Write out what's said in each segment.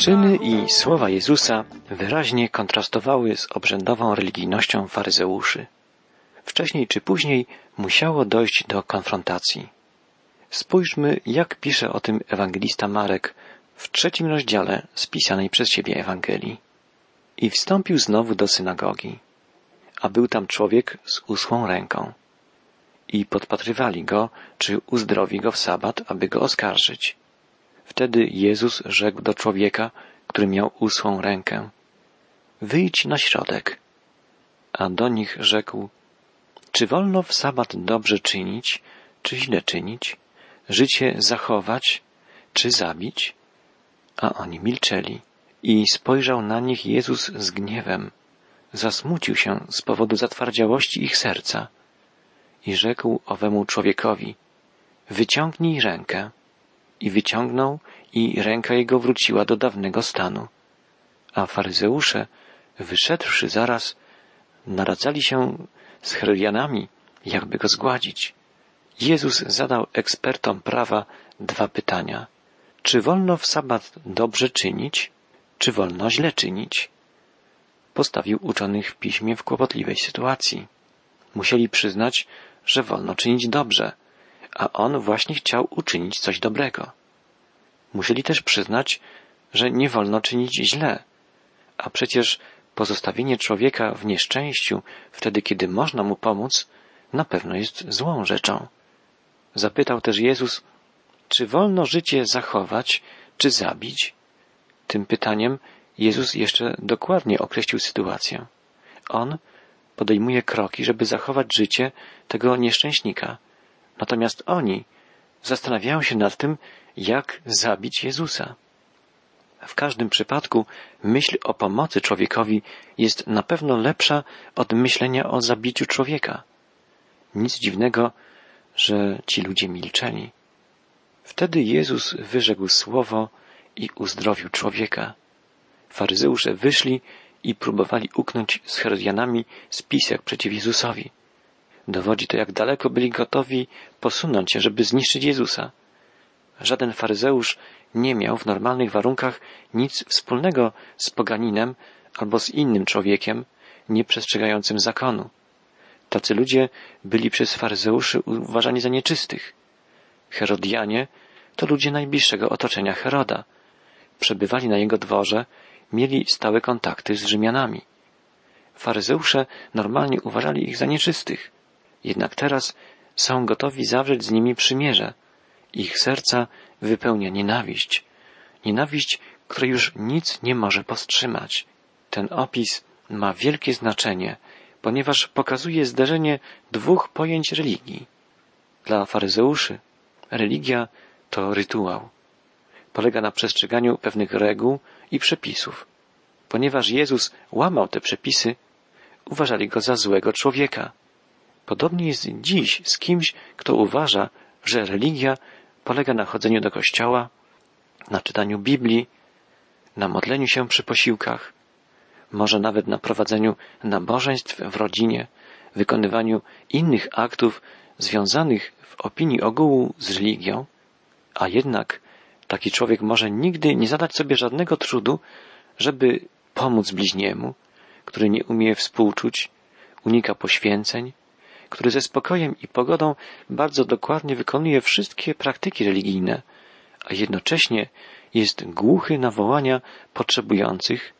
Czyny i słowa Jezusa wyraźnie kontrastowały z obrzędową religijnością faryzeuszy. Wcześniej czy później musiało dojść do konfrontacji. Spójrzmy, jak pisze o tym ewangelista Marek w trzecim rozdziale spisanej przez siebie Ewangelii. I wstąpił znowu do synagogi, a był tam człowiek z uschłą ręką. I podpatrywali go, czy uzdrowi go w sabat, aby go oskarżyć. Wtedy Jezus rzekł do człowieka, który miał uschłą rękę. Wyjdź na środek. A do nich rzekł, czy wolno w sabat dobrze czynić, czy źle czynić, życie zachować, czy zabić? A oni milczeli. I spojrzał na nich Jezus z gniewem. Zasmucił się z powodu zatwardziałości ich serca i rzekł owemu człowiekowi, wyciągnij rękę. I wyciągnął i ręka jego wróciła do dawnego stanu. A faryzeusze, wyszedłszy zaraz, naradzali się z Herodianami, jakby go zgładzić. Jezus zadał ekspertom prawa dwa pytania. Czy wolno w sabat dobrze czynić, czy wolno źle czynić? Postawił uczonych w piśmie w kłopotliwej sytuacji. Musieli przyznać, że wolno czynić dobrze, a on właśnie chciał uczynić coś dobrego. Musieli też przyznać, że nie wolno czynić źle, a przecież pozostawienie człowieka w nieszczęściu wtedy, kiedy można mu pomóc, na pewno jest złą rzeczą. Zapytał też Jezus, czy wolno życie zachować, czy zabić? Tym pytaniem Jezus jeszcze dokładnie określił sytuację. On podejmuje kroki, żeby zachować życie tego nieszczęśnika. Natomiast oni zastanawiają się nad tym, jak zabić Jezusa. W każdym przypadku myśl o pomocy człowiekowi jest na pewno lepsza od myślenia o zabiciu człowieka. Nic dziwnego, że ci ludzie milczeli. Wtedy Jezus wyrzekł słowo i uzdrowił człowieka. Faryzeusze wyszli i próbowali uknąć z Herodianami spisek przeciw Jezusowi. Dowodzi to, jak daleko byli gotowi posunąć się, żeby zniszczyć Jezusa. Żaden faryzeusz nie miał w normalnych warunkach nic wspólnego z poganinem albo z innym człowiekiem nieprzestrzegającym zakonu. Tacy ludzie byli przez faryzeuszy uważani za nieczystych. Herodianie to ludzie najbliższego otoczenia Heroda. Przebywali na jego dworze, mieli stałe kontakty z Rzymianami. Faryzeusze normalnie uważali ich za nieczystych. Jednak teraz są gotowi zawrzeć z nimi przymierze. Ich serca wypełnia nienawiść. Nienawiść, której już nic nie może powstrzymać. Ten opis ma wielkie znaczenie, ponieważ pokazuje zderzenie dwóch pojęć religii. Dla faryzeuszy religia to rytuał. Polega na przestrzeganiu pewnych reguł i przepisów. Ponieważ Jezus łamał te przepisy, uważali go za złego człowieka. Podobnie jest dziś z kimś, kto uważa, że religia polega na chodzeniu do kościoła, na czytaniu Biblii, na modleniu się przy posiłkach, może nawet na prowadzeniu nabożeństw w rodzinie, wykonywaniu innych aktów związanych w opinii ogółu z religią, a jednak taki człowiek może nigdy nie zadać sobie żadnego trudu, żeby pomóc bliźniemu, który nie umie współczuć, unika poświęceń, który ze spokojem i pogodą bardzo dokładnie wykonuje wszystkie praktyki religijne, a jednocześnie jest głuchy na wołania potrzebujących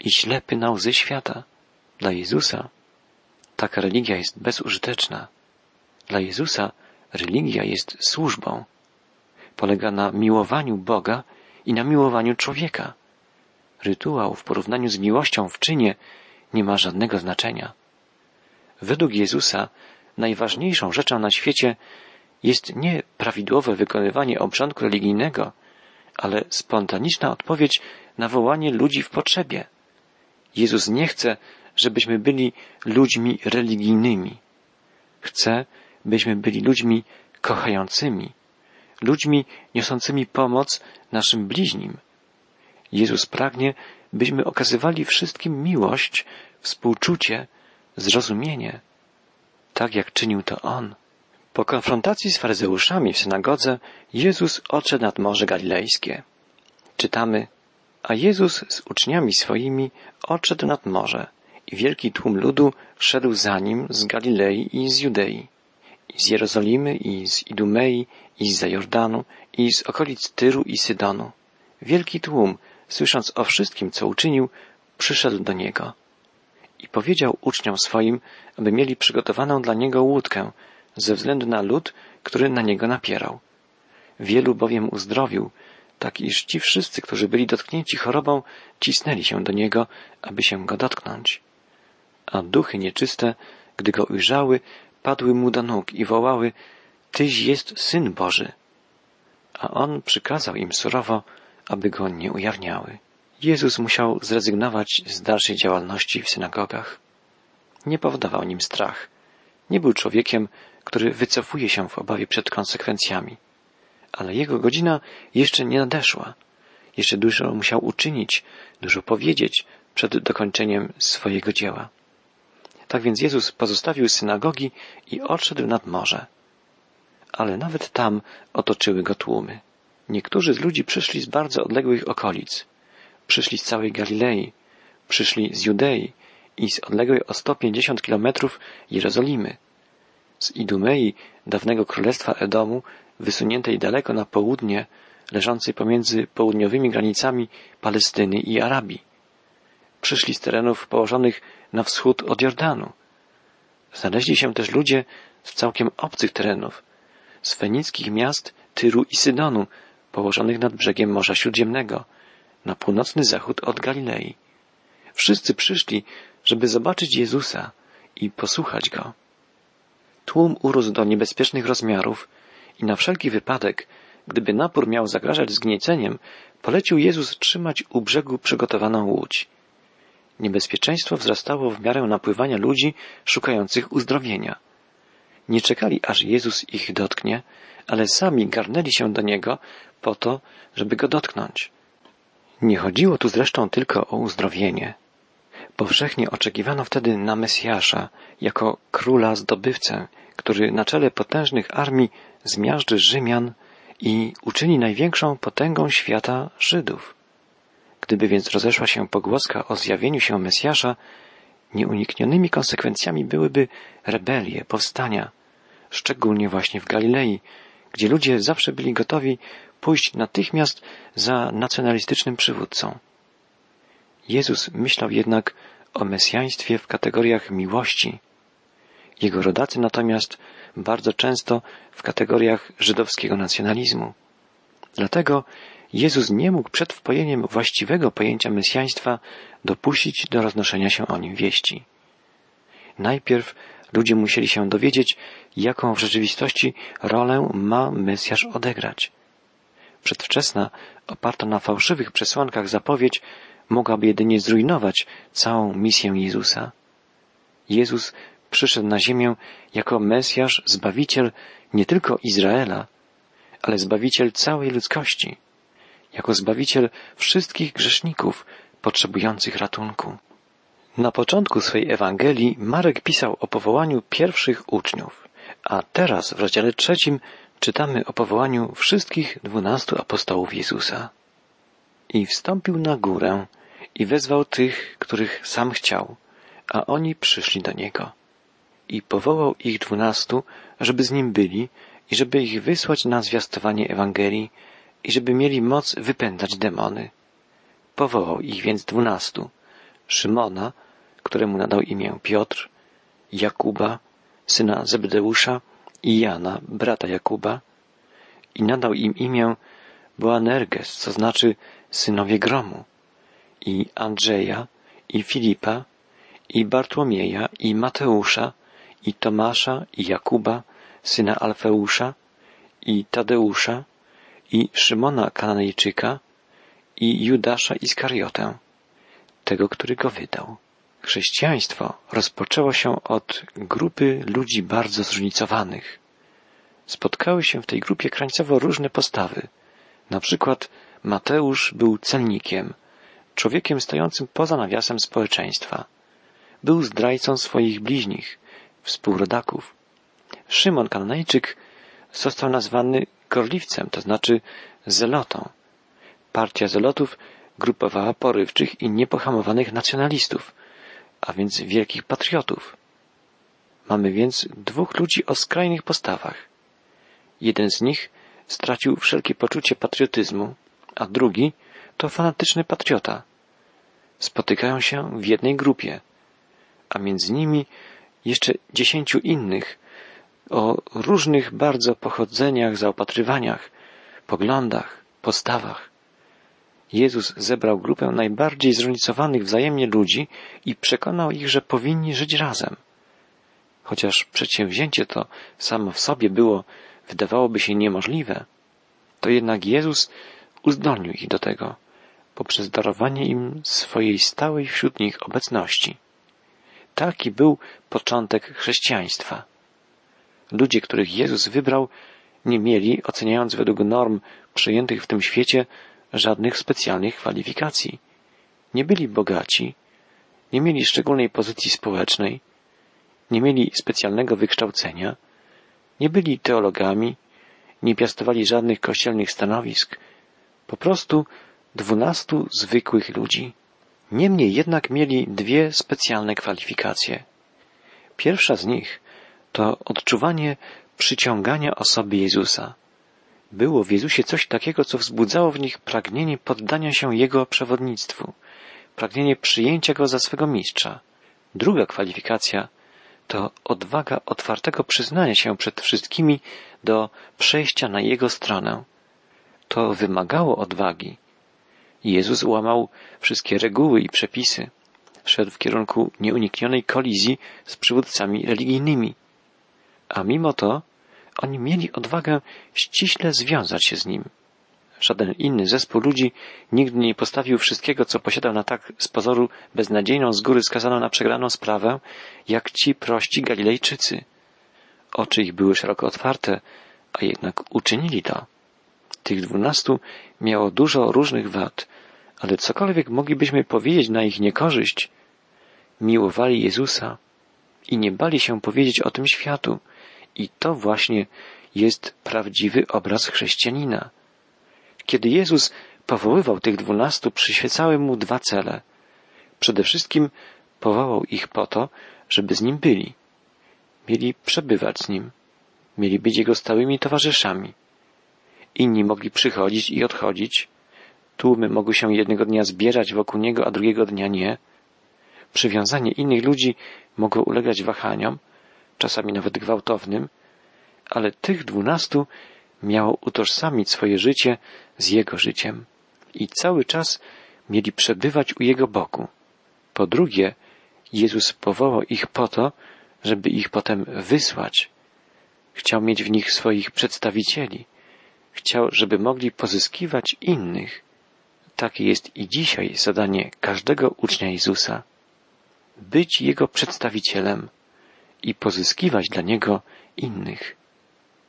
i ślepy na łzy świata. Dla Jezusa taka religia jest bezużyteczna. Dla Jezusa religia jest służbą. Polega na miłowaniu Boga i na miłowaniu człowieka. Rytuał w porównaniu z miłością w czynie nie ma żadnego znaczenia. Według Jezusa najważniejszą rzeczą na świecie jest nie prawidłowe wykonywanie obrządku religijnego, ale spontaniczna odpowiedź na wołanie ludzi w potrzebie. Jezus nie chce, żebyśmy byli ludźmi religijnymi. Chce, byśmy byli ludźmi kochającymi, ludźmi niosącymi pomoc naszym bliźnim. Jezus pragnie, byśmy okazywali wszystkim miłość, współczucie, zrozumienie, tak jak czynił to On. Po konfrontacji z faryzeuszami w synagodze Jezus odszedł nad Morze Galilejskie. Czytamy, A Jezus z uczniami swoimi odszedł nad morze i wielki tłum ludu szedł za nim z Galilei i z Judei, i z Jerozolimy i z Idumei i z Jordanu i z okolic Tyru i Sydonu. Wielki tłum, słysząc o wszystkim, co uczynił, przyszedł do niego i powiedział uczniom swoim, aby mieli przygotowaną dla niego łódkę, ze względu na lud, który na niego napierał. Wielu bowiem uzdrowił, tak iż ci wszyscy, którzy byli dotknięci chorobą, cisnęli się do niego, aby się go dotknąć. A duchy nieczyste, gdy go ujrzały, padły mu do nóg i wołały, Tyś jest Syn Boży. A on przykazał im surowo, aby go nie ujawniały. Jezus musiał zrezygnować z dalszej działalności w synagogach. Nie powodował nim strach. Nie był człowiekiem, który wycofuje się w obawie przed konsekwencjami. Ale jego godzina jeszcze nie nadeszła. Jeszcze dużo musiał uczynić, dużo powiedzieć przed dokończeniem swojego dzieła. Tak więc Jezus pozostawił synagogi i odszedł nad morze. Ale nawet tam otoczyły go tłumy. Niektórzy z ludzi przyszli z bardzo odległych okolic. Przyszli z całej Galilei, przyszli z Judei i z odległej o 150 kilometrów Jerozolimy, z Idumei, dawnego królestwa Edomu, wysuniętej daleko na południe, leżącej pomiędzy południowymi granicami Palestyny i Arabii. Przyszli z terenów położonych na wschód od Jordanu. Znaleźli się też ludzie z całkiem obcych terenów, z fenickich miast Tyru i Sydonu, położonych nad brzegiem Morza Śródziemnego, na północny zachód od Galilei. Wszyscy przyszli, żeby zobaczyć Jezusa i posłuchać Go. Tłum urósł do niebezpiecznych rozmiarów i na wszelki wypadek, gdyby napór miał zagrażać zgnieceniem, polecił Jezus trzymać u brzegu przygotowaną łódź. Niebezpieczeństwo wzrastało w miarę napływania ludzi szukających uzdrowienia. Nie czekali, aż Jezus ich dotknie, ale sami garnęli się do Niego po to, żeby Go dotknąć. Nie chodziło tu zresztą tylko o uzdrowienie. Powszechnie oczekiwano wtedy na Mesjasza jako króla zdobywcę, który na czele potężnych armii zmiażdży Rzymian i uczyni największą potęgą świata Żydów. Gdyby więc rozeszła się pogłoska o zjawieniu się Mesjasza, nieuniknionymi konsekwencjami byłyby rebelie, powstania, szczególnie właśnie w Galilei, gdzie ludzie zawsze byli gotowi pójść natychmiast za nacjonalistycznym przywódcą. Jezus myślał jednak o mesjaństwie w kategoriach miłości. Jego rodacy natomiast bardzo często w kategoriach żydowskiego nacjonalizmu. Dlatego Jezus nie mógł przed wpojeniem właściwego pojęcia mesjaństwa dopuścić do roznoszenia się o nim wieści. Najpierw ludzie musieli się dowiedzieć, jaką w rzeczywistości rolę ma Mesjasz odegrać. Przedwczesna, oparta na fałszywych przesłankach zapowiedź mogłaby jedynie zrujnować całą misję Jezusa. Jezus przyszedł na ziemię jako Mesjasz, Zbawiciel nie tylko Izraela, ale Zbawiciel całej ludzkości, jako Zbawiciel wszystkich grzeszników potrzebujących ratunku. Na początku swej Ewangelii Marek pisał o powołaniu pierwszych uczniów, a teraz w rozdziale trzecim czytamy o powołaniu wszystkich dwunastu apostołów Jezusa. I wstąpił na górę i wezwał tych, których sam chciał, a oni przyszli do niego. I powołał ich dwunastu, żeby z nim byli i żeby ich wysłać na zwiastowanie Ewangelii i żeby mieli moc wypędzać demony. Powołał ich więc dwunastu. Szymona, któremu nadał imię Piotr, Jakuba, syna Zebdeusza i Jana, brata Jakuba, i nadał im imię Boanerges, co znaczy synowie gromu, i Andrzeja, i Filipa, i Bartłomieja, i Mateusza, i Tomasza, i Jakuba, syna Alfeusza, i Tadeusza, i Szymona Kananejczyka, i Judasza Iskariotę, tego, który go wydał. Chrześcijaństwo rozpoczęło się od grupy ludzi bardzo zróżnicowanych. Spotkały się w tej grupie krańcowo różne postawy. Na przykład Mateusz był celnikiem, człowiekiem stojącym poza nawiasem społeczeństwa. Był zdrajcą swoich bliźnich, współrodaków. Szymon Kananejczyk został nazwany gorliwcem, to znaczy zelotą. Partia zelotów grupowała porywczych i niepohamowanych nacjonalistów, a więc wielkich patriotów. Mamy więc dwóch ludzi o skrajnych postawach. Jeden z nich stracił wszelkie poczucie patriotyzmu, a drugi to fanatyczny patriota. Spotykają się w jednej grupie, a między nimi jeszcze dziesięciu innych o różnych bardzo pochodzeniach, zaopatrywaniach, poglądach, postawach. Jezus zebrał grupę najbardziej zróżnicowanych wzajemnie ludzi i przekonał ich, że powinni żyć razem. Chociaż przedsięwzięcie to samo w sobie było, wydawałoby się niemożliwe, to jednak Jezus uzdolnił ich do tego poprzez darowanie im swojej stałej wśród nich obecności. Taki był początek chrześcijaństwa. Ludzie, których Jezus wybrał, nie mieli, oceniając według norm przyjętych w tym świecie, żadnych specjalnych kwalifikacji. Nie byli bogaci, nie mieli szczególnej pozycji społecznej, nie mieli specjalnego wykształcenia, nie byli teologami, nie piastowali żadnych kościelnych stanowisk, po prostu dwunastu zwykłych ludzi. Niemniej jednak mieli dwie specjalne kwalifikacje. Pierwsza z nich to odczuwanie przyciągania osoby Jezusa. Było w Jezusie coś takiego, co wzbudzało w nich pragnienie poddania się Jego przewodnictwu, pragnienie przyjęcia Go za swego mistrza. Druga kwalifikacja to odwaga otwartego przyznania się przed wszystkimi do przejścia na Jego stronę. To wymagało odwagi. Jezus łamał wszystkie reguły i przepisy. Szedł w kierunku nieuniknionej kolizji z przywódcami religijnymi. A mimo to oni mieli odwagę ściśle związać się z nim. Żaden inny zespół ludzi nigdy nie postawił wszystkiego, co posiadał na tak z pozoru beznadziejną, z góry skazaną na przegraną sprawę, jak ci prości Galilejczycy. Oczy ich były szeroko otwarte, a jednak uczynili to. Tych dwunastu miało dużo różnych wad, ale cokolwiek moglibyśmy powiedzieć na ich niekorzyść, miłowali Jezusa i nie bali się powiedzieć o tym światu. I to właśnie jest prawdziwy obraz chrześcijanina. Kiedy Jezus powoływał tych dwunastu, przyświecały mu dwa cele. Przede wszystkim powołał ich po to, żeby z nim byli. Mieli przebywać z nim. Mieli być jego stałymi towarzyszami. Inni mogli przychodzić i odchodzić. Tłumy mogły się jednego dnia zbierać wokół niego, a drugiego dnia nie. Przywiązanie innych ludzi mogło ulegać wahaniom, czasami nawet gwałtownym, ale tych dwunastu miało utożsamić swoje życie z jego życiem i cały czas mieli przebywać u jego boku. Po drugie, Jezus powołał ich po to, żeby ich potem wysłać. Chciał mieć w nich swoich przedstawicieli. Chciał, żeby mogli pozyskiwać innych. Takie jest i dzisiaj zadanie każdego ucznia Jezusa. Być Jego przedstawicielem i pozyskiwać dla Niego innych.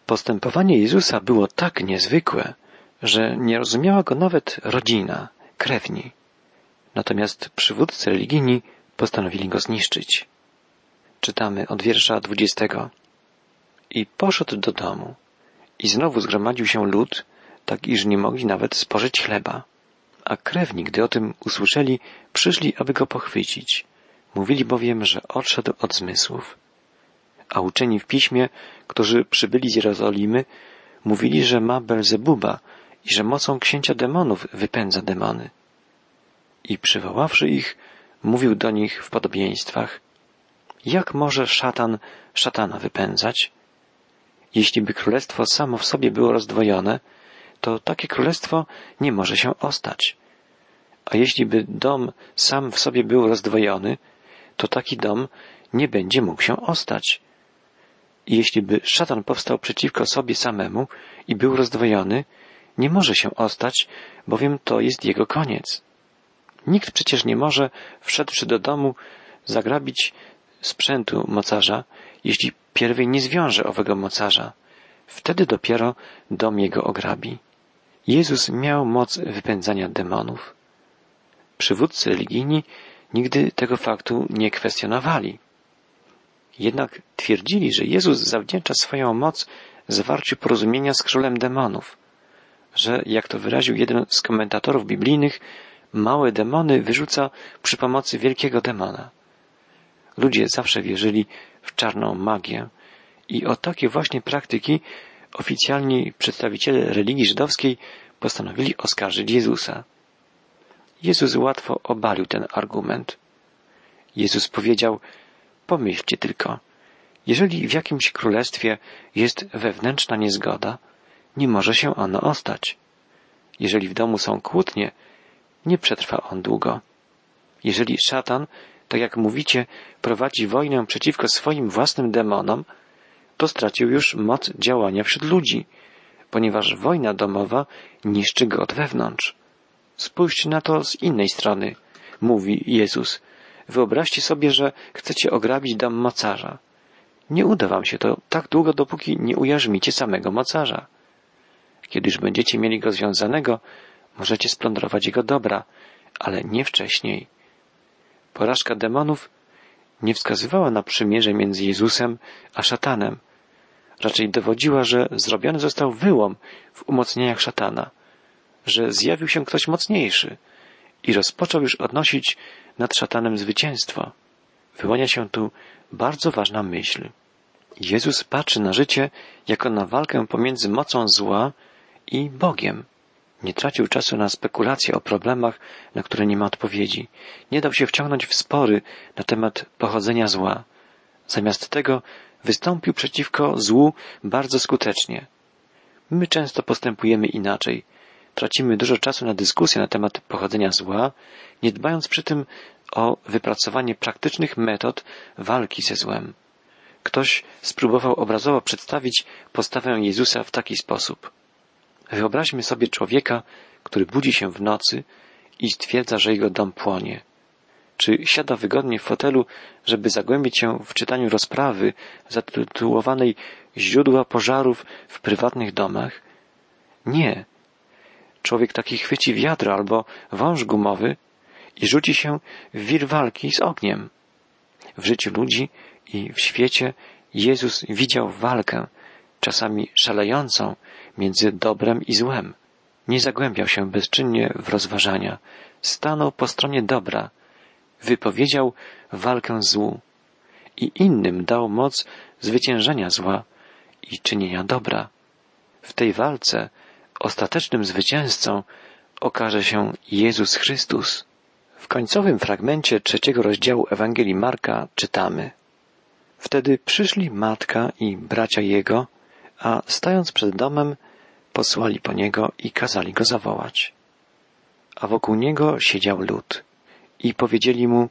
Postępowanie Jezusa było tak niezwykłe, że nie rozumiała go nawet rodzina, krewni. Natomiast przywódcy religijni postanowili go zniszczyć. Czytamy od wiersza dwudziestego. I poszedł do domu. I znowu zgromadził się lud, tak iż nie mogli nawet spożyć chleba. A krewni, gdy o tym usłyszeli, przyszli, aby go pochwycić. Mówili bowiem, że odszedł od zmysłów. A uczeni w piśmie, którzy przybyli z Jerozolimy, mówili, że ma Belzebuba i że mocą księcia demonów wypędza demony. I przywoławszy ich, mówił do nich w podobieństwach, jak może szatan szatana wypędzać? Jeśli by królestwo samo w sobie było rozdwojone, to takie królestwo nie może się ostać. A jeśli by dom sam w sobie był rozdwojony, to taki dom nie będzie mógł się ostać. Jeśli by szatan powstał przeciwko sobie samemu i był rozdwojony, nie może się ostać, bowiem to jest jego koniec. Nikt przecież nie może, wszedłszy do domu, zagrabić sprzętu mocarza, jeśli pierwej nie zwiąże owego mocarza. Wtedy dopiero dom jego ograbi. Jezus miał moc wypędzania demonów. Przywódcy religijni nigdy tego faktu nie kwestionowali. Jednak twierdzili, że Jezus zawdzięcza swoją moc zawarciu porozumienia z królem demonów, że, jak to wyraził jeden z komentatorów biblijnych, małe demony wyrzuca przy pomocy wielkiego demona. Ludzie zawsze wierzyli w czarną magię i o takie właśnie praktyki oficjalni przedstawiciele religii żydowskiej postanowili oskarżyć Jezusa. Jezus łatwo obalił ten argument. Jezus powiedział, pomyślcie tylko, jeżeli w jakimś królestwie jest wewnętrzna niezgoda, nie może się ono ostać. Jeżeli w domu są kłótnie, nie przetrwa on długo. Jeżeli szatan, tak jak mówicie, prowadzi wojnę przeciwko swoim własnym demonom, to stracił już moc działania wśród ludzi, ponieważ wojna domowa niszczy go od wewnątrz. Spójrzcie na to z innej strony, mówi Jezus. Wyobraźcie sobie, że chcecie ograbić dom mocarza. Nie uda wam się to tak długo, dopóki nie ujarzmicie samego mocarza. Kiedy już będziecie mieli go związanego, możecie splądrować jego dobra, ale nie wcześniej. Porażka demonów nie wskazywała na przymierze między Jezusem a szatanem. Raczej dowodziła, że zrobiony został wyłom w umocnieniach szatana, że zjawił się ktoś mocniejszy i rozpoczął już odnosić nad szatanem zwycięstwo. Wyłania się tu bardzo ważna myśl. Jezus patrzy na życie jako na walkę pomiędzy mocą zła i Bogiem. Nie tracił czasu na spekulacje o problemach, na które nie ma odpowiedzi. Nie dał się wciągnąć w spory na temat pochodzenia zła. Zamiast tego wystąpił przeciwko złu bardzo skutecznie. My często postępujemy inaczej. Tracimy dużo czasu na dyskusję na temat pochodzenia zła, nie dbając przy tym o wypracowanie praktycznych metod walki ze złem. Ktoś spróbował obrazowo przedstawić postawę Jezusa w taki sposób. Wyobraźmy sobie człowieka, który budzi się w nocy i stwierdza, że jego dom płonie. Czy siada wygodnie w fotelu, żeby zagłębić się w czytaniu rozprawy zatytułowanej Źródła pożarów w prywatnych domach? Nie. Człowiek taki chwyci wiadro albo wąż gumowy i rzuci się w wir walki z ogniem. W życiu ludzi i w świecie Jezus widział walkę, czasami szalejącą, między dobrem i złem. Nie zagłębiał się bezczynnie w rozważania. Stanął po stronie dobra. Wypowiedział walkę złu. I innym dał moc zwyciężenia zła i czynienia dobra. W tej walce ostatecznym zwycięzcą okaże się Jezus Chrystus. W końcowym fragmencie trzeciego rozdziału Ewangelii Marka czytamy Wtedy przyszli matka i bracia jego, a stając przed domem, posłali po niego i kazali go zawołać. A wokół niego siedział lud i powiedzieli mu,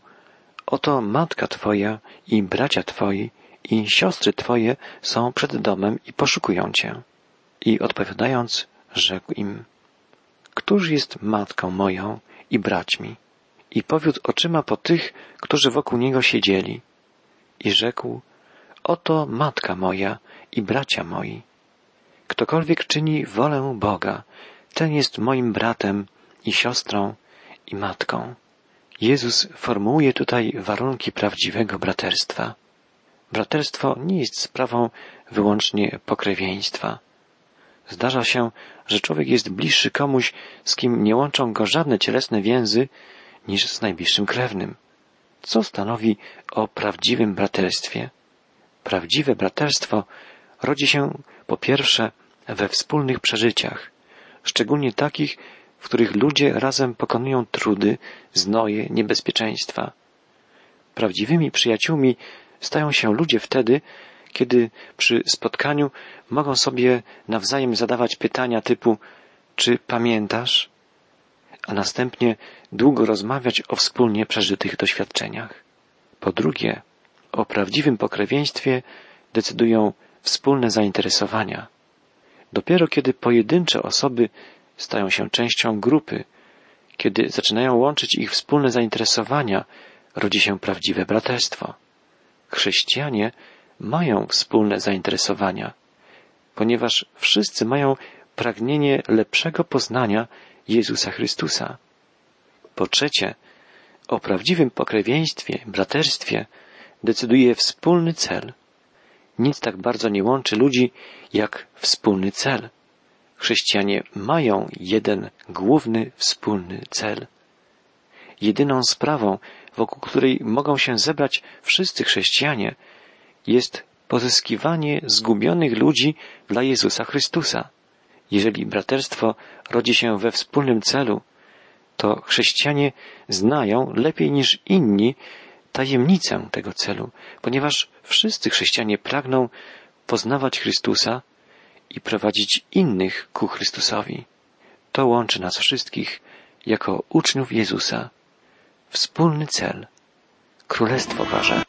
oto matka twoja i bracia twoi i siostry twoje są przed domem i poszukują cię. I odpowiadając, rzekł im, Któż jest matką moją i braćmi? I powiódł oczyma po tych, którzy wokół niego siedzieli. I rzekł, Oto matka moja i bracia moi. Ktokolwiek czyni wolę Boga, ten jest moim bratem i siostrą i matką. Jezus formułuje tutaj warunki prawdziwego braterstwa. Braterstwo nie jest sprawą wyłącznie pokrewieństwa. Zdarza się, że człowiek jest bliższy komuś, z kim nie łączą go żadne cielesne więzy, niż z najbliższym krewnym. Co stanowi o prawdziwym braterstwie? Prawdziwe braterstwo rodzi się po pierwsze we wspólnych przeżyciach, szczególnie takich, w których ludzie razem pokonują trudy, znoje, niebezpieczeństwa. Prawdziwymi przyjaciółmi stają się ludzie wtedy, kiedy przy spotkaniu mogą sobie nawzajem zadawać pytania typu czy pamiętasz? A następnie długo rozmawiać o wspólnie przeżytych doświadczeniach. Po drugie, o prawdziwym pokrewieństwie decydują wspólne zainteresowania. Dopiero kiedy pojedyncze osoby stają się częścią grupy, kiedy zaczynają łączyć ich wspólne zainteresowania, rodzi się prawdziwe braterstwo. Chrześcijanie mają wspólne zainteresowania, ponieważ wszyscy mają pragnienie lepszego poznania Jezusa Chrystusa. Po trzecie, o prawdziwym pokrewieństwie, braterstwie decyduje wspólny cel. Nic tak bardzo nie łączy ludzi jak wspólny cel. Chrześcijanie mają jeden główny wspólny cel. jedyną sprawą, wokół której mogą się zebrać wszyscy chrześcijanie, jest pozyskiwanie zgubionych ludzi dla Jezusa Chrystusa. Jeżeli braterstwo rodzi się we wspólnym celu, to chrześcijanie znają lepiej niż inni tajemnicę tego celu, ponieważ wszyscy chrześcijanie pragną poznawać Chrystusa i prowadzić innych ku Chrystusowi. To łączy nas wszystkich jako uczniów Jezusa. Wspólny cel. Królestwo Boże.